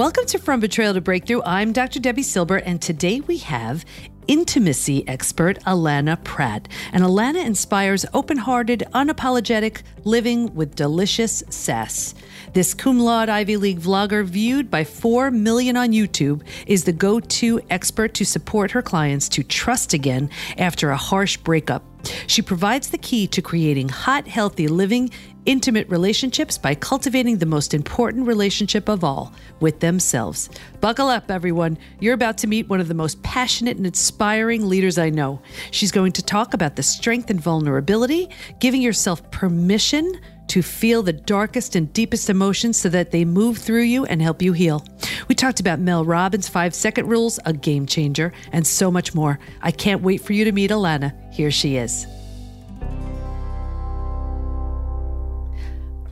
Welcome to From Betrayal to Breakthrough. I'm Dr. Debi Silber, and today we have intimacy expert Alana Pratt. And Alana inspires open hearted, unapologetic living with delicious sass. This cum laude Ivy League vlogger, viewed by 4 million on YouTube, is the go to expert to support her clients to trust again after a harsh breakup. She provides the key to creating hot, healthy living, intimate relationships by cultivating the most important relationship of all with themselves. Buckle up, everyone. You're about to meet one of the most passionate and inspiring leaders I know. She's going to talk about the strength and vulnerability, giving yourself permission to feel the darkest and deepest emotions so that they move through you and help you heal. We talked about Mel Robbins' five second rules, a game changer, and so much more. I can't wait for you to meet Alana. Here she is.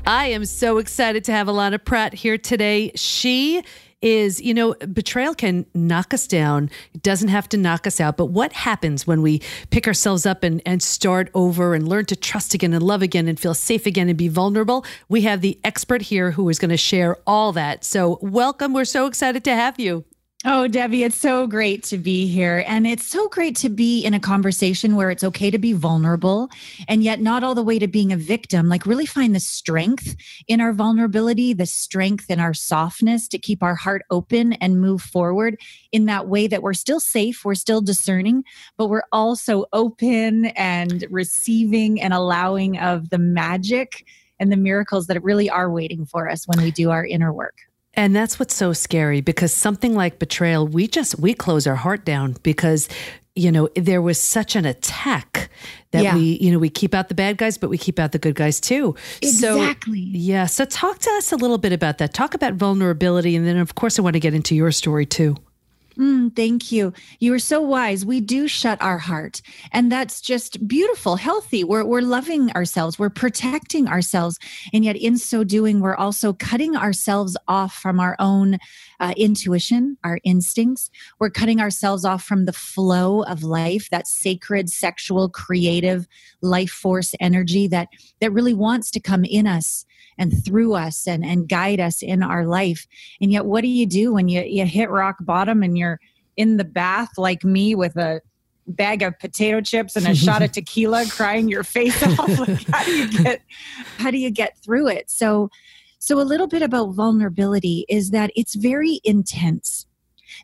I am so excited to have Alana Pratt here today. She is, you know, betrayal can knock us down. It doesn't have to knock us out. But what happens when we pick ourselves up and, and start over and learn to trust again and love again and feel safe again and be vulnerable? We have the expert here who is going to share all that. So, welcome. We're so excited to have you. Oh, Debi, it's so great to be here. And it's so great to be in a conversation where it's okay to be vulnerable and yet not all the way to being a victim. Like, really find the strength in our vulnerability, the strength in our softness to keep our heart open and move forward in that way that we're still safe, we're still discerning, but we're also open and receiving and allowing of the magic and the miracles that really are waiting for us when we do our inner work. And that's what's so scary because something like betrayal, we just we close our heart down because you know there was such an attack that yeah. we you know we keep out the bad guys but we keep out the good guys too. Exactly. so, yeah. So talk to us a little bit about that. Talk about vulnerability. And then of course i want to get into your story too Mm, thank you. You are so wise. We do shut our heart, and that's just beautiful, healthy. We're, we're loving ourselves, we're protecting ourselves. And yet, in so doing, we're also cutting ourselves off from our own uh, intuition, our instincts. We're cutting ourselves off from the flow of life, that sacred, sexual, creative life force energy that, that really wants to come in us and through us and, and guide us in our life. And yet, what do you do when you, you hit rock bottom and you're in the bath like me with a bag of potato chips and a shot of tequila crying your face off? Like how do you get how do you get through it? So so a little bit about vulnerability is that it's very intense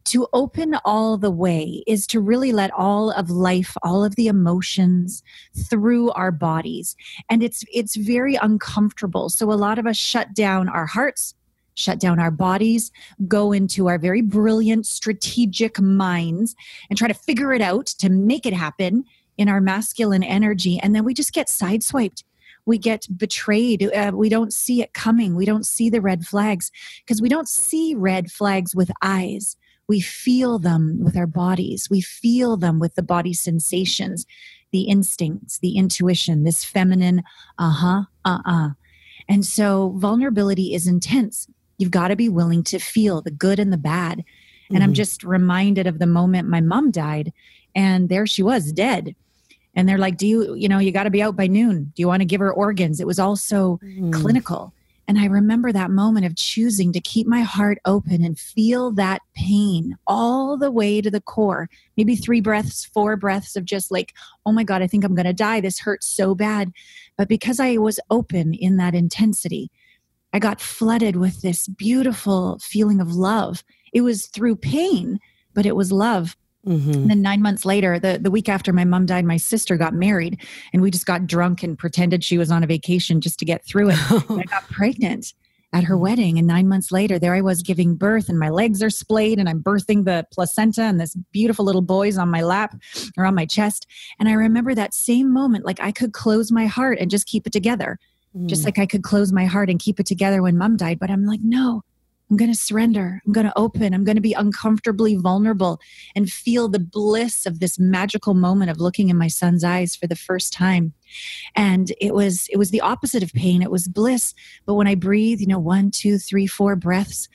to open all the way is to really let all of life all of the emotions through our bodies. And it's it's very uncomfortable. So a lot of us shut down our hearts shut down our bodies go into our very brilliant strategic minds and try to figure it out to make it happen in our masculine energy. And then we just get sideswiped. We get betrayed. Uh, we don't see it coming. We don't see the red flags. Because we don't see red flags with eyes we feel them with our bodies. We feel them with the body sensations the instincts the intuition this feminine uh-huh uh-uh. And so vulnerability is intense. You've got to be willing to feel the good and the bad. And mm-hmm. i'm just reminded of the moment my mom died and there she was dead. And they're like do you you know you got to be out by noon. Do you want to give her organs? It was all so mm. clinical and I remember that moment of choosing to keep my heart open and feel that pain all the way to the core. Maybe three breaths, four breaths of just like, oh my God, I think I'm going to die. This hurts so bad. But because I was open in that intensity, I got flooded with this beautiful feeling of love. It was through pain, but it was love. Mm-hmm. And then nine months later, the, the week after my mom died, my sister got married and we just got drunk and pretended she was on a vacation just to get through it. I got pregnant at her wedding. And nine months later, there I was giving birth and my legs are splayed and I'm birthing the placenta and this beautiful little boy's on my lap or on my chest. And I remember that same moment, like I could close my heart and just keep it together. Mm. Just like I could close my heart and keep it together when mom died. But I'm like, no, I'm going to surrender. I'm going to open. I'm going to be uncomfortably vulnerable and feel the bliss of this magical moment of looking in my son's eyes for the first time. And it was it was the opposite of pain. It was bliss. But when I breathed, you know, one, two, three, four breaths,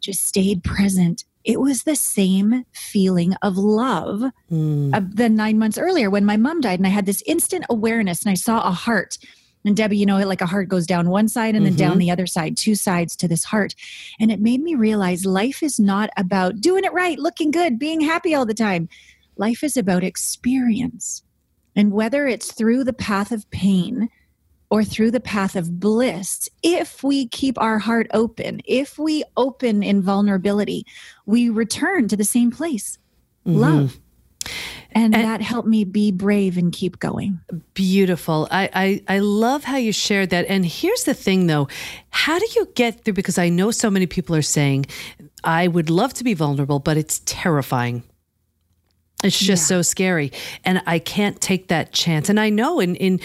just stayed present. It was the same feeling of love mm. of the nine months earlier when my mom died, and I had this instant awareness, and I saw a heart And Debi, you know, like a heart goes down one side and then mm-hmm. down the other side, two sides to this heart. And it made me realize life is not about doing it right, looking good, being happy all the time. Life is about experience. And whether it's through the path of pain or through the path of bliss, if we keep our heart open, if we open in vulnerability, we return to the same place mm-hmm. love. And, and, that helped me be brave and keep going. Beautiful. I, I, I love how you shared that. And here's the thing though how do you get through? Because I know so many people are saying, I would love to be vulnerable, but it's terrifying. It's just yeah. so scary. And I can't take that chance. And I know in, in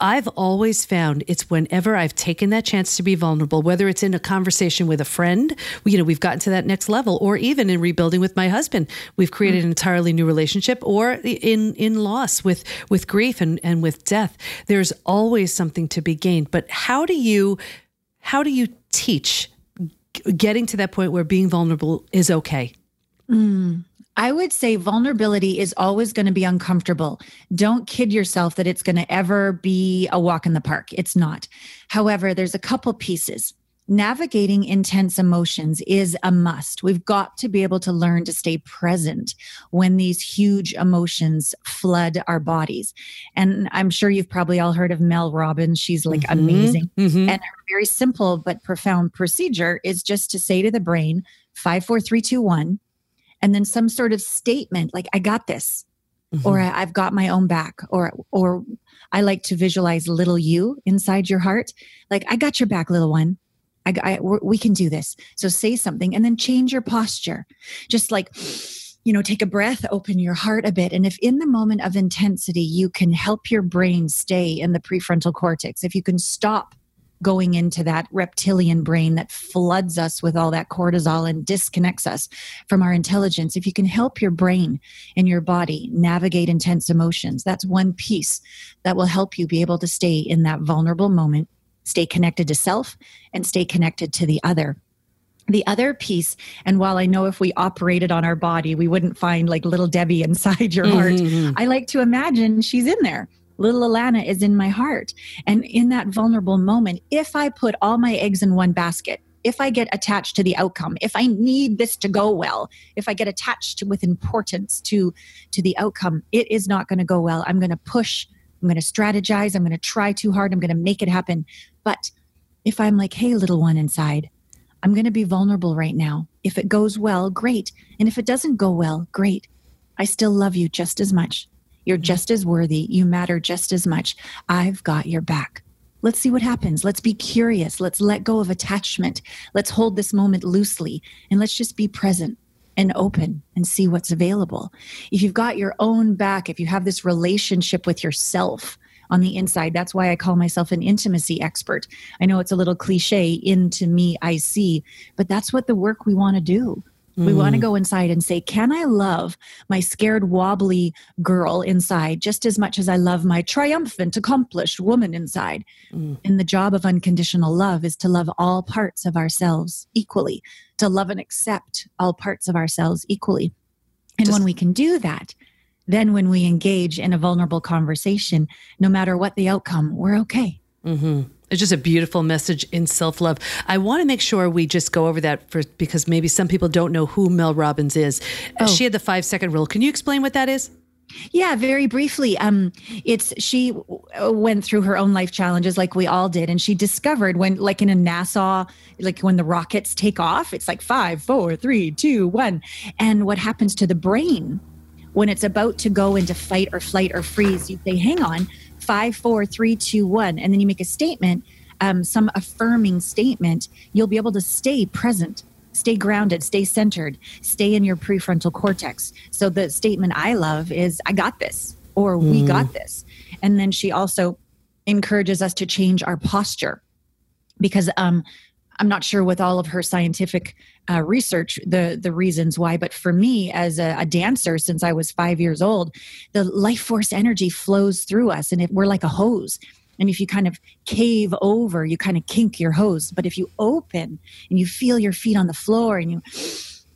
I've always found it's whenever I've taken that chance to be vulnerable, whether it's in a conversation with a friend, you know, we've gotten to that next level, or even in rebuilding with my husband, we've created mm-hmm. an entirely new relationship, or in in loss with with grief and and with death. There's always something to be gained. But how do you how do you teach getting to that point where being vulnerable is okay? Mm. I would say vulnerability is always going to be uncomfortable. Don't kid yourself that it's going to ever be a walk in the park. It's not. However, there's a couple pieces. Navigating intense emotions is a must. We've got to be able to learn to stay present when these huge emotions flood our bodies. And I'm sure you've probably all heard of Mel Robbins. She's like mm-hmm, amazing. Mm-hmm. And her very simple but profound procedure is just to say to the brain, five, four, three, two, one and then some sort of statement like i got this mm-hmm. or i've got my own back or or i like to visualize little you inside your heart. Like i got your back little one. I, I we can do this. So say something and then change your posture. Just like you know take a breath open your heart a bit and if in the moment of intensity you can help your brain stay in the prefrontal cortex if you can stop going into that reptilian brain that floods us with all that cortisol and disconnects us from our intelligence. If you can help your brain and your body navigate intense emotions, that's one piece that will help you be able to stay in that vulnerable moment, stay connected to self, and stay connected to the other. The other piece, and while I know if we operated on our body, we wouldn't find like little Debi inside your heart, mm-hmm. I like to imagine she's in there little Alana is in my heart. And in that vulnerable moment, if I put all my eggs in one basket, if I get attached to the outcome, if I need this to go well, if I get attached with importance to to the outcome, it is not going to go well. I'm going to push, I'm going to strategize, I'm going to try too hard, I'm going to make it happen. But if I'm like, "Hey, little one inside, I'm going to be vulnerable right now. If it goes well, great. And if it doesn't go well, great. I still love you just as much. You're mm-hmm. just as worthy. You matter just as much. I've got your back. Let's see what happens. Let's be curious. Let's let go of attachment. Let's hold this moment loosely and let's just be present and open and see what's available. If you've got your own back, if you have this relationship with yourself on the inside, that's why I call myself an intimacy expert. I know it's a little cliche, into me, I see, but that's what the work we want to do. Mm. We want to go inside and say, Can I love my scared, wobbly girl inside just as much as I love my triumphant, accomplished woman inside? Mm. And the job of unconditional love is to love all parts of ourselves equally, to love and accept all parts of ourselves equally. And just, when we can do that, then when we engage in a vulnerable conversation, no matter what the outcome, we're okay. Mm-hmm. It's just a beautiful message in self love. I want to make sure we just go over that for because maybe some people don't know who Mel Robbins is. Oh. She had the five second rule. Can you explain what that is? Yeah, very briefly. Um, it's she went through her own life challenges like we all did, and she discovered when, like in a NASA, like when the rockets take off, it's like five, four, three, two, one, and what happens to the brain when it's about to go into fight or flight or freeze? You say, "Hang on, five, four, three, two, one, and then you make a statement, um, some affirming statement, you'll be able to stay present, stay grounded, stay centered, stay in your prefrontal cortex. So the statement I love is, I got this, or mm. we got this. And then she also encourages us to change our posture because um, I'm not sure with all of her scientific uh, research the the reasons why, but for me as a, a, dancer since I was five years old, the life force energy flows through us, and if we're like a hose. And if you kind of cave over, you kind of kink your hose. But if you open and you feel your feet on the floor and you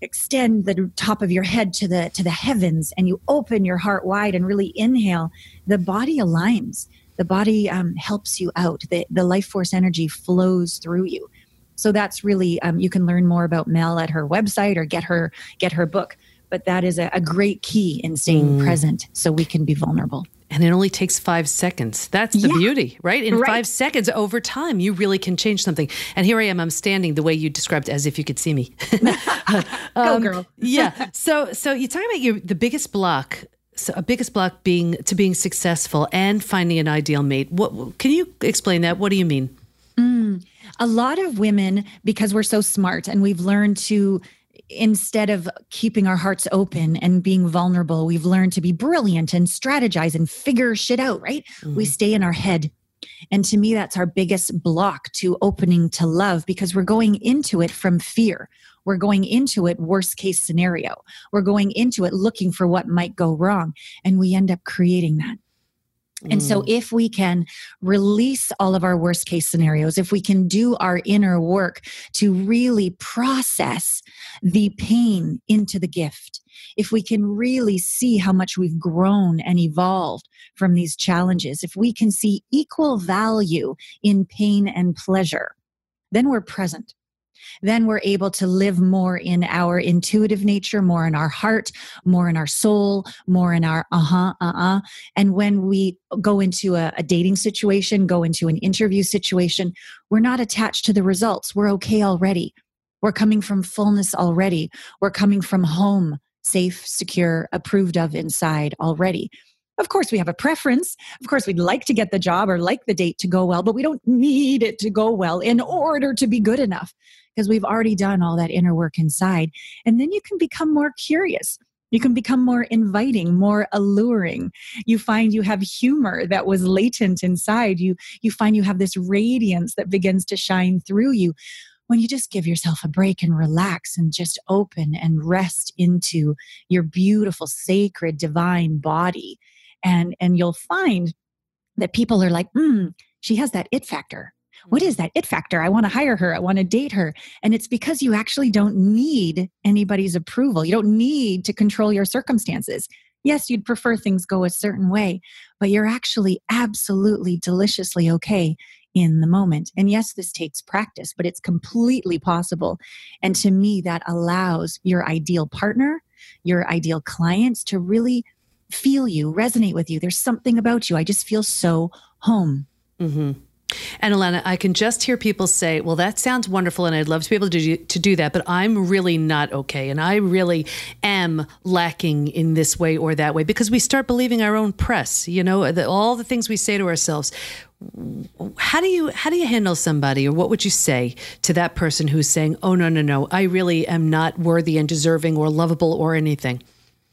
extend the top of your head to the to the heavens and you open your heart wide and really inhale, the body aligns the body um, helps you out. The, the life force energy flows through you. So that's really um, you can learn more about Mel at her website or get her get her book. But that is a, a great key in staying mm. present, so we can be vulnerable. And it only takes five seconds. That's the yeah. beauty, right? In right. five seconds over time, you really can change something. And here I am, I'm standing the way you described as if you could see me. um, Go, girl. yeah. So, so you talk about your the biggest block so a biggest block being to being successful and finding an ideal mate. What can you explain that? What do you mean? Mm, a lot of women, because we're so smart and we've learned to instead of keeping our hearts open and being vulnerable, we've learned to be brilliant and strategize and figure shit out, right? Mm. We stay in our head. And to me, that's our biggest block to opening to love because we're going into it from fear. We're going into it worst case scenario. We're going into it looking for what might go wrong. And we end up creating that. And so, mm. if we can release all of our worst case scenarios, if we can do our inner work to really process the pain into the gift, if we can really see how much we've grown and evolved from these challenges, if we can see equal value in pain and pleasure, then we're present then we're able to live more in our intuitive nature, more in our heart, more in our soul, more in our uh huh, uh uh. And when we go into a, a dating situation, go into an interview situation, we're not attached to the results. We're okay already. We're coming from fullness already. We're coming from home, safe, secure, approved of inside already. Of course, we have a preference. Of course, we'd like to get the job or like the date to go well, but we don't need it to go well in order to be good enough because we've already done all that inner work inside. And then you can become more curious. You can become more inviting, more alluring. You find you have humor that was latent inside. You, you find you have this radiance that begins to shine through you when you just give yourself a break and relax and just open and rest into your beautiful, sacred, divine body. And, and you'll find that people are like, hmm, she has that it factor what is that it factor? I want to hire her. I want to date her. And it's because you actually don't need anybody's approval. You don't need to control your circumstances. Yes, you'd prefer things go a certain way, but you're actually absolutely deliciously okay in the moment. And yes, this takes practice, but it's completely possible. And to me, that allows your ideal partner, your ideal clients to really feel you, resonate with you. There's something about you. I just feel so home. Mm-hmm. And Alana, I can just hear people say, "Well, that sounds wonderful, and I'd love to be able to do, to do that, but I'm really not okay, and I really am lacking in this way or that way." Because we start believing our own press, you know, the, all the things we say to ourselves. How do you how do you handle somebody, or what would you say to that person who's saying, "Oh no, no, no, I really am not worthy and deserving or lovable or anything"?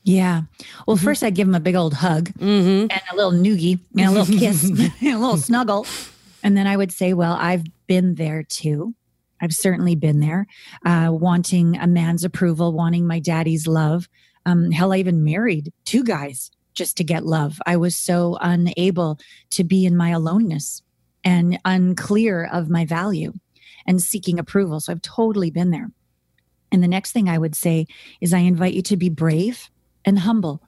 Yeah. Well, mm-hmm. first I'd give him a big old hug mm-hmm. and a little noogie and a little kiss and a little snuggle. And then I would say, well, I've been there too. I've certainly been there, uh, wanting a man's approval, wanting my daddy's love. Um, hell, I even married two guys just to get love. I was so unable to be in my aloneness and unclear of my value and seeking approval. So I've totally been there. And the next thing I would say is I invite you to be brave and humble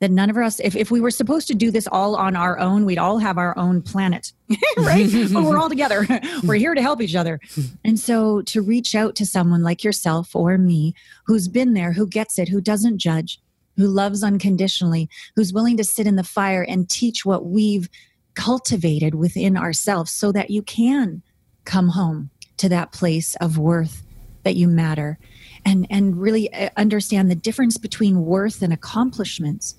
that none of us, if, if we were supposed to do this all on our own, we'd all have our own planet, right? but we're all together. we're here to help each other. And so to reach out to someone like yourself or me who's been there, who gets it, who doesn't judge, who loves unconditionally, who's willing to sit in the fire and teach what we've cultivated within ourselves so that you can come home to that place of worth that you matter and and really uh, understand the difference between worth and accomplishments.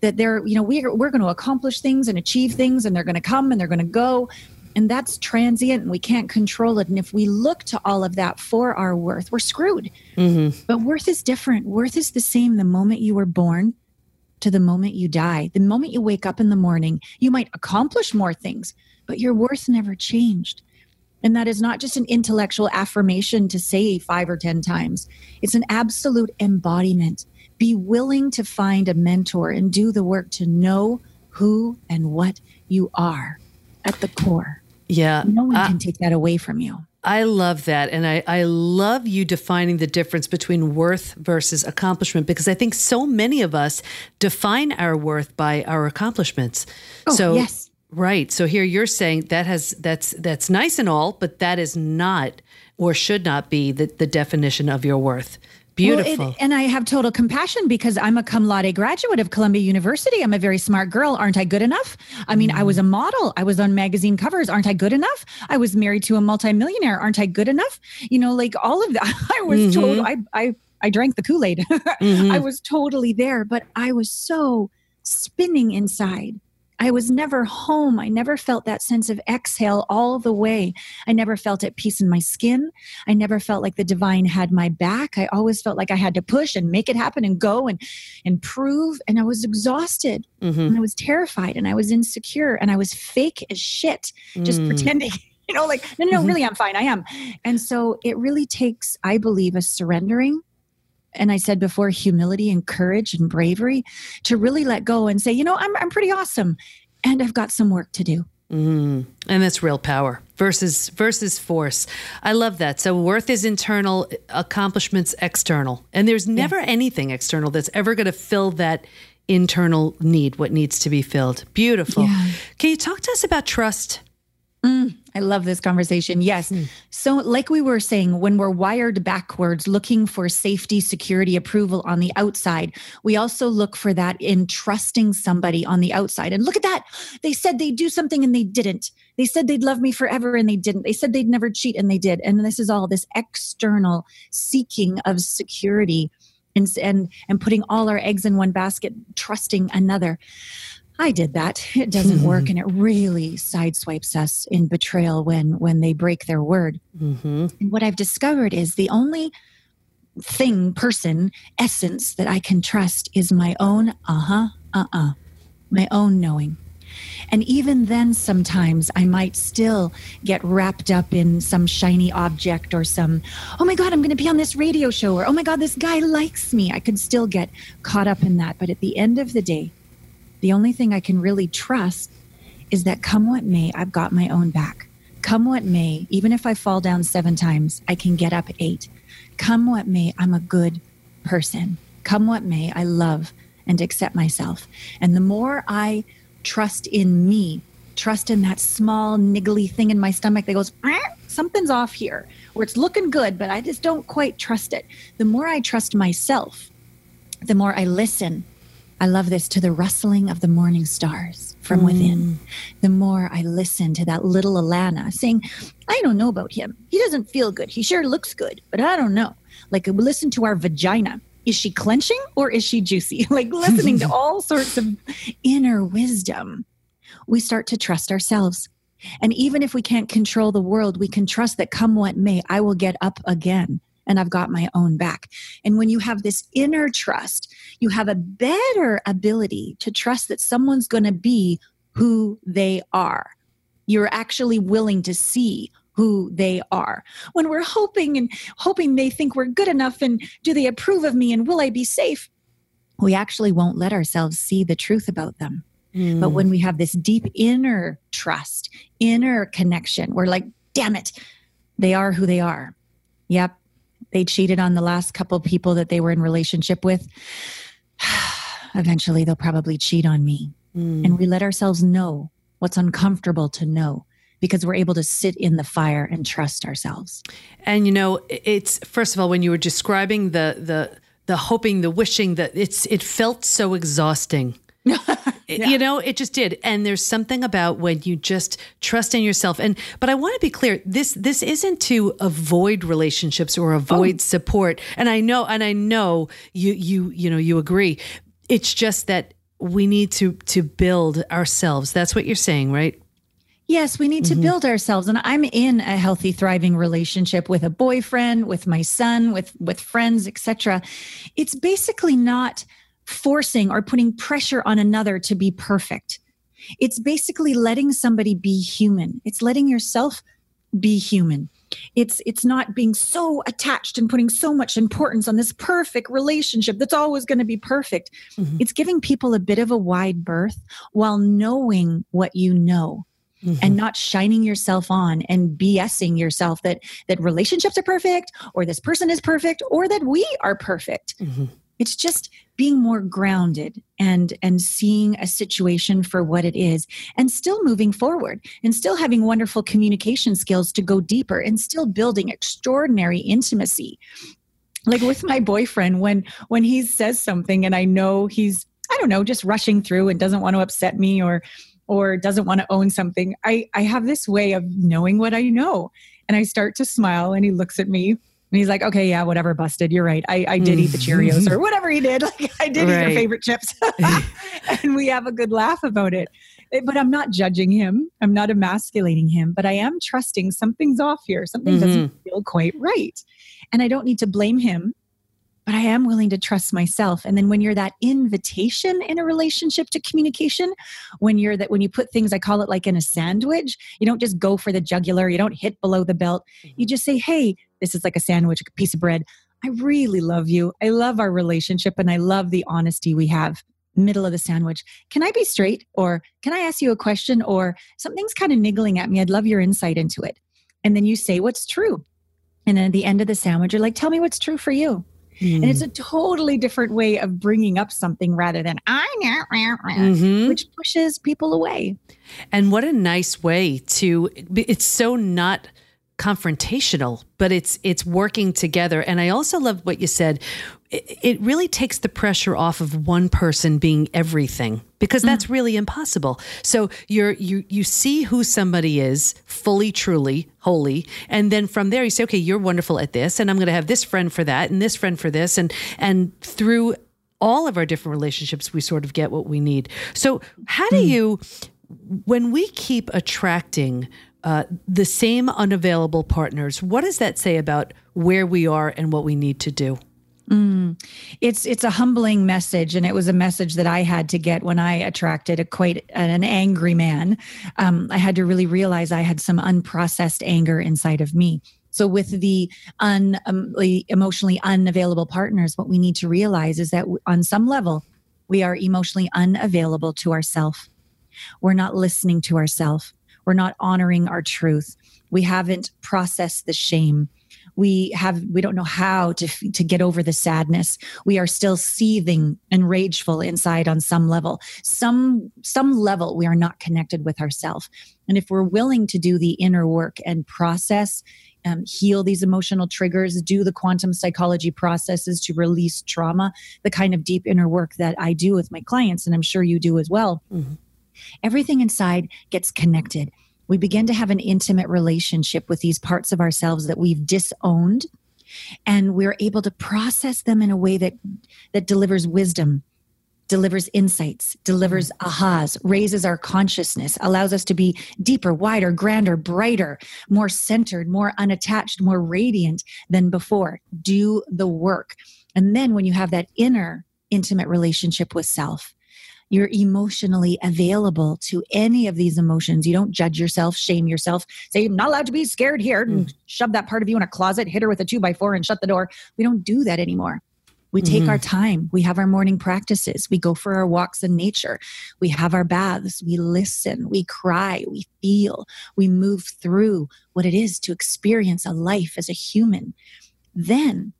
That they're you know we're, we're going to accomplish things and achieve things and they're going to come and they're going to go. And that's transient and we can't control it. And if we look to all of that for our worth we're screwed. Mm-hmm. but worth is different. Worth is the same the moment you were born to the moment you die. The moment you wake up in the morning you might accomplish more things but your worth never changed and that is not just an intellectual affirmation to say five or ten times it's an absolute embodiment be willing to find a mentor and do the work to know who and what you are at the core. Yeah. No one uh, can take that away from you. I love that. And I, I love you defining the difference between worth versus accomplishment because I think so many of us define our worth by our accomplishments. Oh, so, yes. Right. So here you're saying that has that's that's nice and all, but that is not or should not be the, the definition of your worth. Beautiful. Well, it, and I have total compassion because I'm a cum laude graduate of Columbia University. I'm a very smart girl. Aren't I good enough? I mean, mm. I was a model. I was on magazine covers. Aren't I good enough? I was married to a multimillionaire. Aren't I good enough? You know, like all of that. I was mm-hmm. told I I I drank the Kool-Aid. mm-hmm. I was totally there, but I was so spinning inside I was never home. I never felt that sense of exhale all the way. I never felt at peace in my skin. I never felt like the divine had my back. I always felt like I had to push and make it happen and go and and prove. And I was exhausted mm-hmm. and I was terrified and I was insecure and I was fake as shit, just mm. pretending. You know, like, no, no, mm-hmm. really, I'm fine. I am. And so it really takes, I believe, a surrendering and I said before, humility and courage and bravery to really let go and say, you know, I'm, I'm pretty awesome and I've got some work to do. Mm, and that's real power versus versus force. I love that. So worth is internal, accomplishments external, and there's never yes. anything external that's ever going to fill that internal need. What needs to be filled. Beautiful. Yeah. Can you talk to us about trust? Mm, I love this conversation. Yes. Mm. So, like we were saying, when we're wired backwards, looking for safety, security, approval on the outside, we also look for that in trusting somebody on the outside. And look at that. They said they'd do something and they didn't. They said they'd love me forever and they didn't. They said they'd never cheat and they did. And this is all this external seeking of security and, and, and putting all our eggs in one basket, trusting another. I did that. It doesn't mm-hmm. work, and it really sideswipes us in betrayal when when they break their word. Mm-hmm. And what I've discovered is the only thing, person, essence that I can trust is my own uh huh, uh uh, my own knowing. And even then, sometimes I might still get wrapped up in some shiny object or some, oh my God, I'm going to be on this radio show, or oh my God, this guy likes me. I could still get caught up in that. But at the end of the day, the only thing I can really trust is that come what may, I've got my own back. Come what may, even if I fall down seven times, I can get up eight. Come what may, I'm a good person. Come what may, I love and accept myself. And the more I trust in me, trust in that small niggly thing in my stomach that goes, something's off here, where it's looking good, but I just don't quite trust it. The more I trust myself, the more I listen I love this to the rustling of the morning stars from mm. within. The more I listen to that little Alana saying, I don't know about him. He doesn't feel good. He sure looks good, but I don't know. Like listen to our vagina. Is she clenching or is she juicy? like listening to all sorts of inner wisdom. We start to trust ourselves. And even if we can't control the world, we can trust that come what may, I will get up again and I've got my own back. And when you have this inner trust, you have a better ability to trust that someone's going to be who they are. You're actually willing to see who they are. When we're hoping and hoping they think we're good enough and do they approve of me and will I be safe? We actually won't let ourselves see the truth about them. Mm. But when we have this deep inner trust, inner connection, we're like, damn it, they are who they are. Yep, they cheated on the last couple people that they were in relationship with eventually they'll probably cheat on me. Mm. and we let ourselves know what's uncomfortable to know because we're able to sit in the fire and trust ourselves. And you know it's first of all when you were describing the the the hoping the wishing that it's it felt so exhausting yeah. You know, it just did. And there's something about when you just trust in yourself. And but I want to be clear, this this isn't to avoid relationships or avoid oh. support. And I know and I know you you you know you agree. It's just that we need to to build ourselves. That's what you're saying, right? Yes, we need to mm-hmm. build ourselves and I'm in a healthy thriving relationship with a boyfriend, with my son, with with friends, etc. It's basically not forcing or putting pressure on another to be perfect. It's basically letting somebody be human. It's letting yourself be human. It's it's not being so attached and putting so much importance on this perfect relationship that's always going to be perfect. Mm-hmm. It's giving people a bit of a wide berth while knowing what you know. Mm-hmm. and not shining yourself on and BSing yourself that that relationships are perfect or this person is perfect or that we are perfect. Mm-hmm it's just being more grounded and and seeing a situation for what it is and still moving forward and still having wonderful communication skills to go deeper and still building extraordinary intimacy. Like with my boyfriend when when he says something and i know he's i don't know just rushing through and doesn't want to upset me or or doesn't want to own something i i have this way of knowing what i know. And i start to smile and he looks at me and he's like, okay, yeah, whatever, busted. You're right. I, I did eat the Cheerios or whatever he did. Like I did right. eat your favorite chips. and we have a good laugh about it. Eh, but I'm not judging him. I'm not emasculating him, but I am trusting something's off here. Something mm-hmm. doesn't feel quite right. And I don't need to blame him, but I am willing to trust myself. And then when you're that invitation in a relationship to communication, when you're that, when you put things, I call it like in a sandwich, you don't just go for the jugular, you don't hit below the belt. You mm-hmm. just say, hey, this is like a sandwich, a piece of bread. I really love you. I love our relationship and I love the honesty we have. Middle of the sandwich. Can I be straight? Or can I ask you a question? Or something's kind of niggling at me. I'd love your insight into it. And then you say what's true. And then at the end of the sandwich, you're like, tell me what's true for you. Mm. And it's a totally different way of bringing up something rather than I mm-hmm. which pushes people away. And what a nice way to, it's so not confrontational, but it's it's working together. And I also love what you said. It, it really takes the pressure off of one person being everything because that's mm. really impossible. So you're you you see who somebody is fully, truly, wholly, and then from there you say, okay, you're wonderful at this, and I'm going to have this friend for that, and this friend for this, and and through all of our different relationships, we sort of get what we need. So how do mm. you when we keep attracting uh, the same unavailable partners. What does that say about where we are and what we need to do? Mm. It's it's a humbling message, and it was a message that I had to get when I attracted a quite an angry man. Um, I had to really realize I had some unprocessed anger inside of me. So, with the un, um, emotionally unavailable partners, what we need to realize is that on some level, we are emotionally unavailable to ourselves. We're not listening to ourselves. We're not honoring our truth. We haven't processed the shame. We have we don't know how to to get over the sadness. We are still seething and rageful inside on some level. Some some level we are not connected with ourselves. And if we're willing to do the inner work and process um, heal these emotional triggers, do the quantum psychology processes to release trauma, the kind of deep inner work that I do with my clients, and I'm sure you do as well. Mm-hmm. Everything inside gets connected. We begin to have an intimate relationship with these parts of ourselves that we've disowned, and we're able to process them in a way that that delivers wisdom, delivers insights, delivers mm-hmm. ahas, raises our consciousness, allows us to be deeper, wider, grander, brighter, more centered, more unattached, more radiant than before. Do the work. And then when you have that inner intimate relationship with self, you're emotionally available to any of these emotions. You don't judge yourself, shame yourself, say, I'm not allowed to be scared here, and mm. shove that part of you in a closet, hit her with a two by four, and shut the door. We don't do that anymore. We take mm-hmm. our time. We have our morning practices. We go for our walks in nature. We have our baths. We listen. We cry. We feel. We move through what it is to experience a life as a human. Then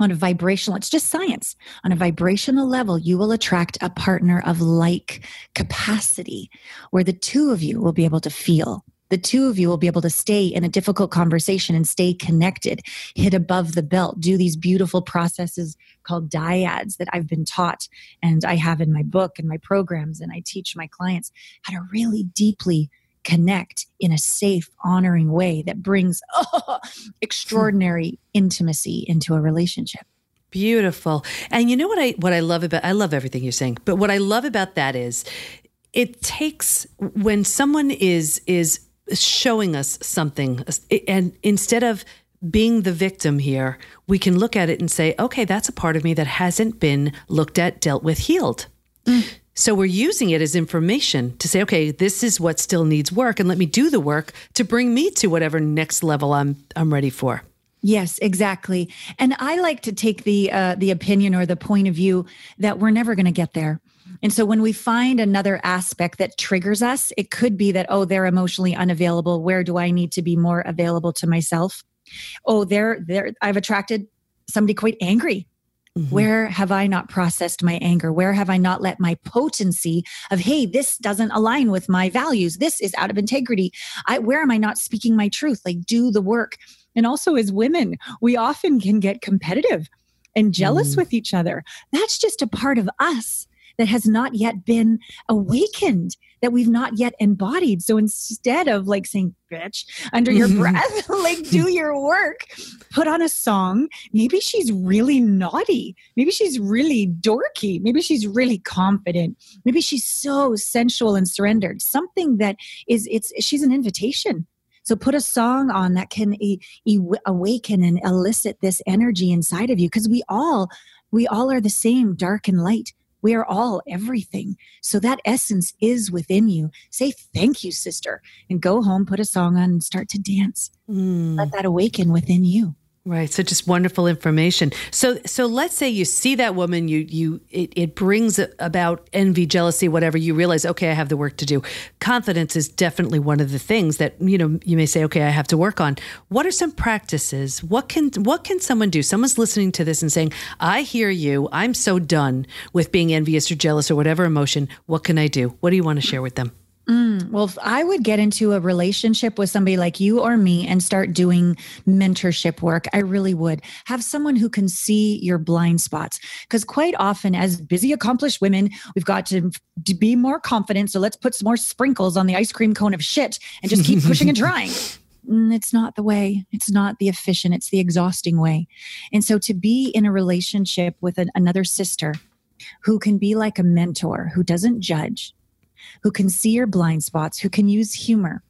on a vibrational it's just science. On a vibrational level you will attract a partner of like capacity where the two of you will be able to feel. The two of you will be able to stay in a difficult conversation and stay connected hit above the belt do these beautiful processes called dyads that i've been taught and i have in my book and my programs and i teach my clients how to really deeply connect in a safe, honoring way that brings oh, extraordinary intimacy into a relationship. Beautiful. And you know what I what I love about I love everything you're saying, but what I love about that is it takes when someone is is showing us something and instead of being the victim here, we can look at it and say, okay, that's a part of me that hasn't been looked at, dealt with, healed. Mm. So we're using it as information to say, okay, this is what still needs work, and let me do the work to bring me to whatever next level I'm I'm ready for. Yes, exactly. And I like to take the uh, the opinion or the point of view that we're never going to get there. And so when we find another aspect that triggers us, it could be that oh, they're emotionally unavailable. Where do I need to be more available to myself? Oh, they're they're I've attracted somebody quite angry Mm-hmm. Where have I not processed my anger? Where have I not let my potency of, hey, this doesn't align with my values? This is out of integrity. I, where am I not speaking my truth? Like, do the work. And also, as women, we often can get competitive and jealous mm. with each other. That's just a part of us that has not yet been awakened, that we've not yet embodied. So instead of like saying, bitch, under your breath, like do your work, put on a song. Maybe she's really naughty. Maybe she's really dorky. Maybe she's really confident. Maybe she's so sensual and surrendered. Something that is, it's, she's an invitation. So put a song on that can e- e- awaken and elicit this energy inside of you because we all we all are the same dark and light we are all everything. So that essence is within you. Say thank you, sister, and go home, put a song on, and start to dance. Mm. Let that awaken within you. Right. So just wonderful information. So so let's say you see that woman, you you it, it brings about envy, jealousy, whatever. You realize, okay, I have the work to do. Confidence is definitely one of the things that you know you may say, okay, I have to work on. What are some practices? What can what can someone do? Someone's listening to this and saying, I hear you. I'm so done with being envious or jealous or whatever emotion. What can I do? What do you want to share with them? Mm, well, if I would get into a relationship with somebody like you or me and start doing mentorship work, I really would have someone who can see your blind spots. Because quite often, as busy, accomplished women, we've got to, to be more confident. So let's put some more sprinkles on the ice cream cone of shit and just keep pushing and trying. Mm, it's not the way. It's not the efficient, it's the exhausting way. And so to be in a relationship with an, another sister who can be like a mentor, who doesn't judge, who can see your blind spots, who can use humor,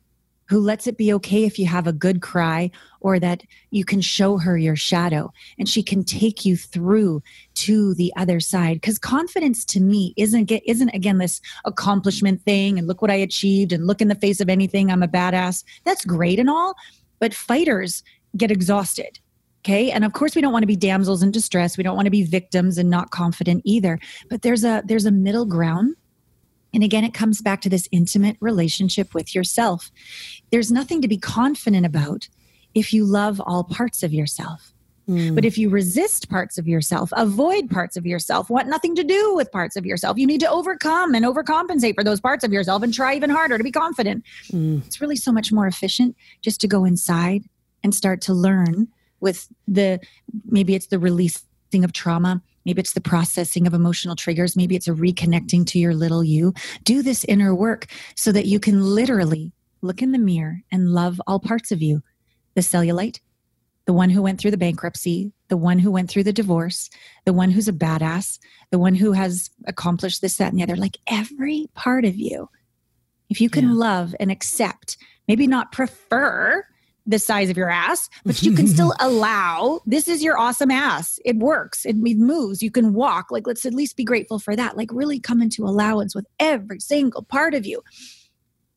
who lets it be okay if you have a good cry or that you can show her your shadow and she can take you through to the other side. Because confidence to me isn't isn't again this accomplishment thing and look what I achieved and look in the face of anything I'm a badass. That's great and all but fighters get exhausted okay? And of course we don't want to be damsels in distress. We don't want to be victims and not confident either. But there's a there's a middle ground and again, it comes back to this intimate relationship with yourself. There's nothing to be confident about if you love all parts of yourself. Mm. But if you resist parts of yourself, avoid parts of yourself, want nothing to do with parts of yourself, you need to overcome and overcompensate for those parts of yourself and try even harder to be confident. Mm. It's really so much more efficient just to go inside and start to learn with the maybe it's the releasing of trauma Maybe it's the processing of emotional triggers. Maybe it's a reconnecting to your little you. Do this inner work so that you can literally look in the mirror and love all parts of you the cellulite, the one who went through the bankruptcy, the one who went through the divorce, the one who's a badass, the one who has accomplished this, that, and the other. Like every part of you. If you can yeah. love and accept, maybe not prefer, the size of your ass, but you can still allow this is your awesome ass. It works. It, it, moves. You can walk. Like, let's at least be grateful for that. Like, really come into allowance with every single part of you.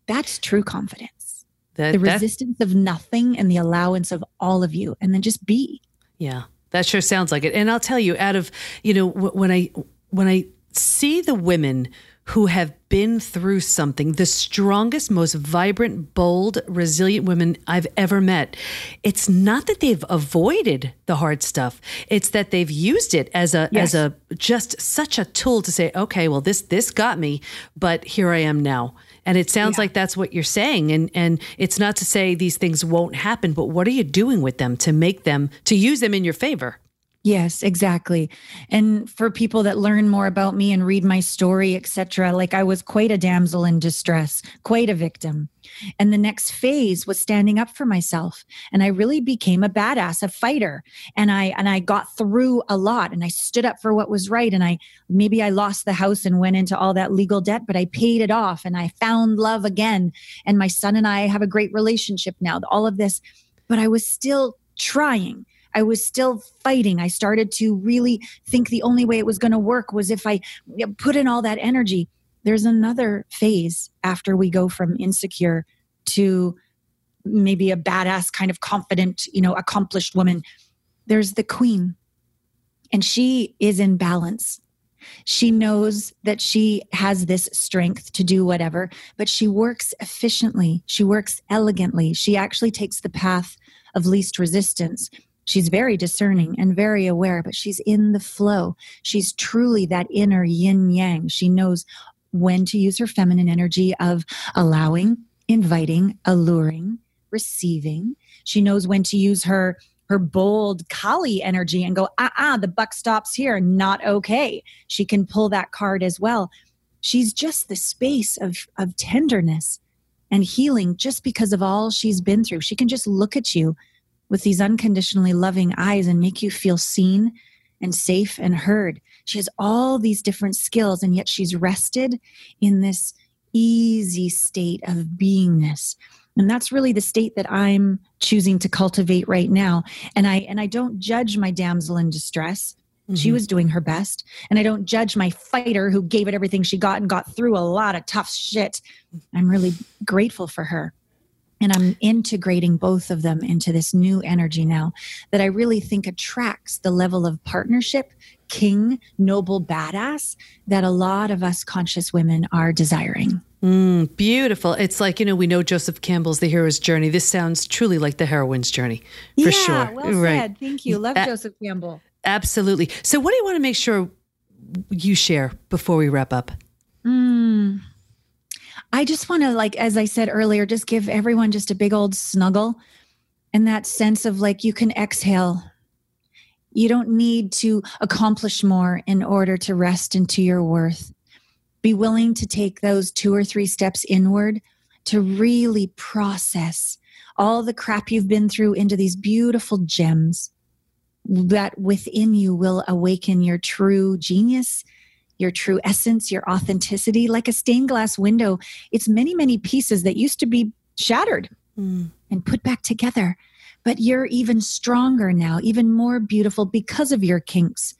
That's true confidence. That, the resistance of nothing and the allowance of all of you, and then just be. Yeah, that sure sounds like it. And I'll tell you, out of you know, when I when I see the women who have been through something, the strongest, most vibrant, bold, resilient women I've ever met. It's not that they've avoided the hard stuff. It's that they've used it as a yes. as a just such a tool to say, okay, well this this got me, but here I am now. And it sounds yeah. like that's what you're saying. And and it's not to say these things won't happen, but what are you doing with them to make them to use them in your favor? Yes, exactly. And for people that learn more about me and read my story, etc., like I was quite a damsel in distress, quite a victim. And the next phase was standing up for myself. And I really became a badass, a fighter. And I and I got through a lot and I stood up for what was right. And I maybe I lost the house and went into all that legal debt, but I paid it off and I found love again. And my son and I have a great relationship now. All of this, but I was still trying I was still fighting. I started to really think the only way it was going to work was if I put in all that energy. There's another phase after we go from insecure to maybe a badass kind of confident, you know, accomplished woman. There's the queen, and she is in balance. She knows that she has this strength to do whatever, but she works efficiently. She works elegantly. She actually takes the path of least resistance She's very discerning and very aware, but she's in the flow. She's truly that inner yin yang. She knows when to use her feminine energy of allowing, inviting, alluring, receiving. She knows when to use her her bold Kali energy and go, ah, ah, the buck stops here, not okay. She can pull that card as well. She's just the space of, of tenderness and healing just because of all she's been through. She can just look at you with these unconditionally loving eyes and make you feel seen and safe and heard. She has all these different skills, and yet she's rested in this easy state of beingness. And that's really the state that I'm choosing to cultivate right now. And I and I don't judge my damsel in distress. Mm-hmm. She was doing her best. And I don't judge my fighter who gave it everything she got and got through a lot of tough shit. I'm really grateful for her. And I'm integrating both of them into this new energy now that I really think attracts the level of partnership, king, noble, badass that a lot of us conscious women are desiring. Mm, beautiful. It's like, you know, we know Joseph Campbell's The Hero's Journey. This sounds truly like the heroine's journey for yeah, sure. Well right. said. Thank you. Love Joseph Campbell. Absolutely. So, what do you want to make sure you share before we wrap up? Mm. I just want to, like, as I said earlier, just give everyone just a big old snuggle and that sense of like you can exhale. You don't need to accomplish more in order to rest into your worth. Be willing to take those two or three steps inward to really process all the crap you've been through into these beautiful gems that within you will awaken your true genius, your true essence, your authenticity. Like a stained glass window, it's many, many pieces that used to be shattered mm. and put back together. But you're even stronger now, even more beautiful because of your kinks,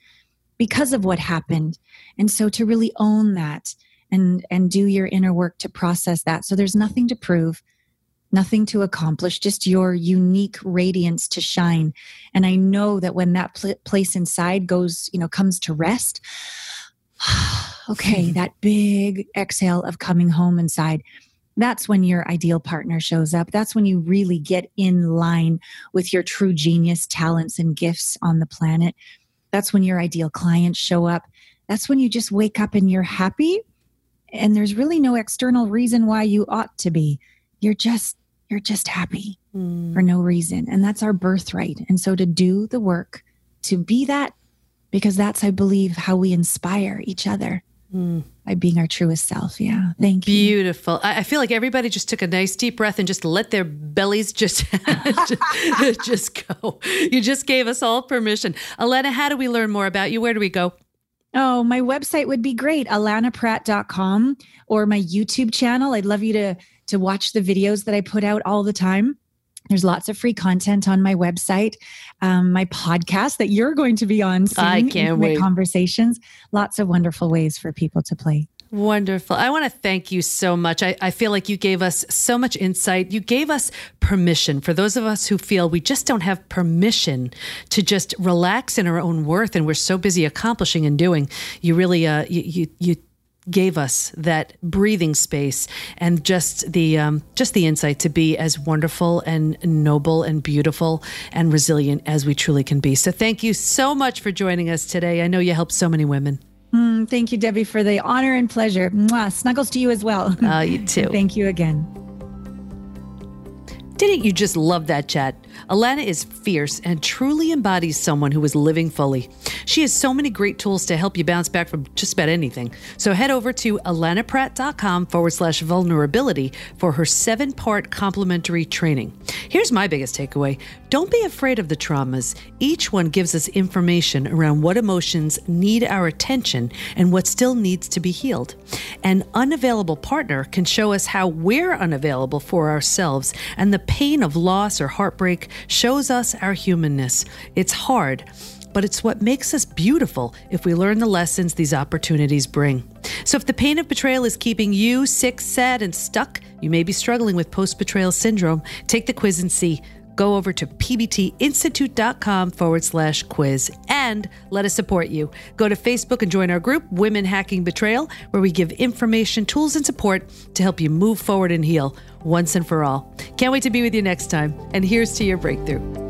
because of what happened. And so to really own that and and do your inner work to process that. So there's nothing to prove nothing to accomplish, just your unique radiance to shine. And I know that when that pl- place inside goes, you know, comes to rest, okay, that big exhale of coming home inside. That's when your ideal partner shows up. That's when you really get in line with your true genius, talents, and gifts on the planet. That's when your ideal clients show up. That's when you just wake up and you're happy. And there's really no external reason why you ought to be you're just you're just happy mm. for no reason and that's our birthright and so to do the work to be that because that's i believe how we inspire each other mm. by being our truest self yeah thank beautiful. you beautiful I, feel like everybody just took a nice deep breath and just let their bellies just just, just go you just gave us all permission alana how do we learn more about you where do we go Oh, my website would be great, alanapratt.com or my YouTube channel. I'd love you to to watch the videos that I put out all the time. There's lots of free content on my website, um, my podcast that you're going to be on soon. I can't wait. Conversations, lots of wonderful ways for people to play. Wonderful. I want to thank you so much. I, I, feel like you gave us so much insight. You gave us permission for those of us who feel we just don't have permission to just relax in our own worth and we're so busy accomplishing and doing. You really, uh, you, you, you gave us that breathing space and just the um, just the insight to be as wonderful and noble and beautiful and resilient as we truly can be. So thank you so much for joining us today. I know you helped so many women. Mm, thank you, Debi, for the honor and pleasure. Mwah, snuggles to you as well. Uh, you too. thank you again. Didn't you just love that chat? Alana is fierce and truly embodies someone who is living fully. She has so many great tools to help you bounce back from just about anything. So head over to alanapratt.com forward slash vulnerability for her seven part complimentary training. Here's my biggest takeaway don't be afraid of the traumas. Each one gives us information around what emotions need our attention and what still needs to be healed. An unavailable partner can show us how we're unavailable for ourselves, and the pain of loss or heartbreak shows us our humanness. It's hard, but it's what makes us beautiful if we learn the lessons these opportunities bring. So, if the pain of betrayal is keeping you sick, sad, and stuck, you may be struggling with post betrayal syndrome. Take the quiz and see. Go over to pbtinstitute.com forward slash quiz and let us support you. Go to Facebook and join our group, Women Hacking Betrayal, where we give information, tools, and support to help you move forward and heal once and for all. Can't wait to be with you next time. And here's to your breakthrough.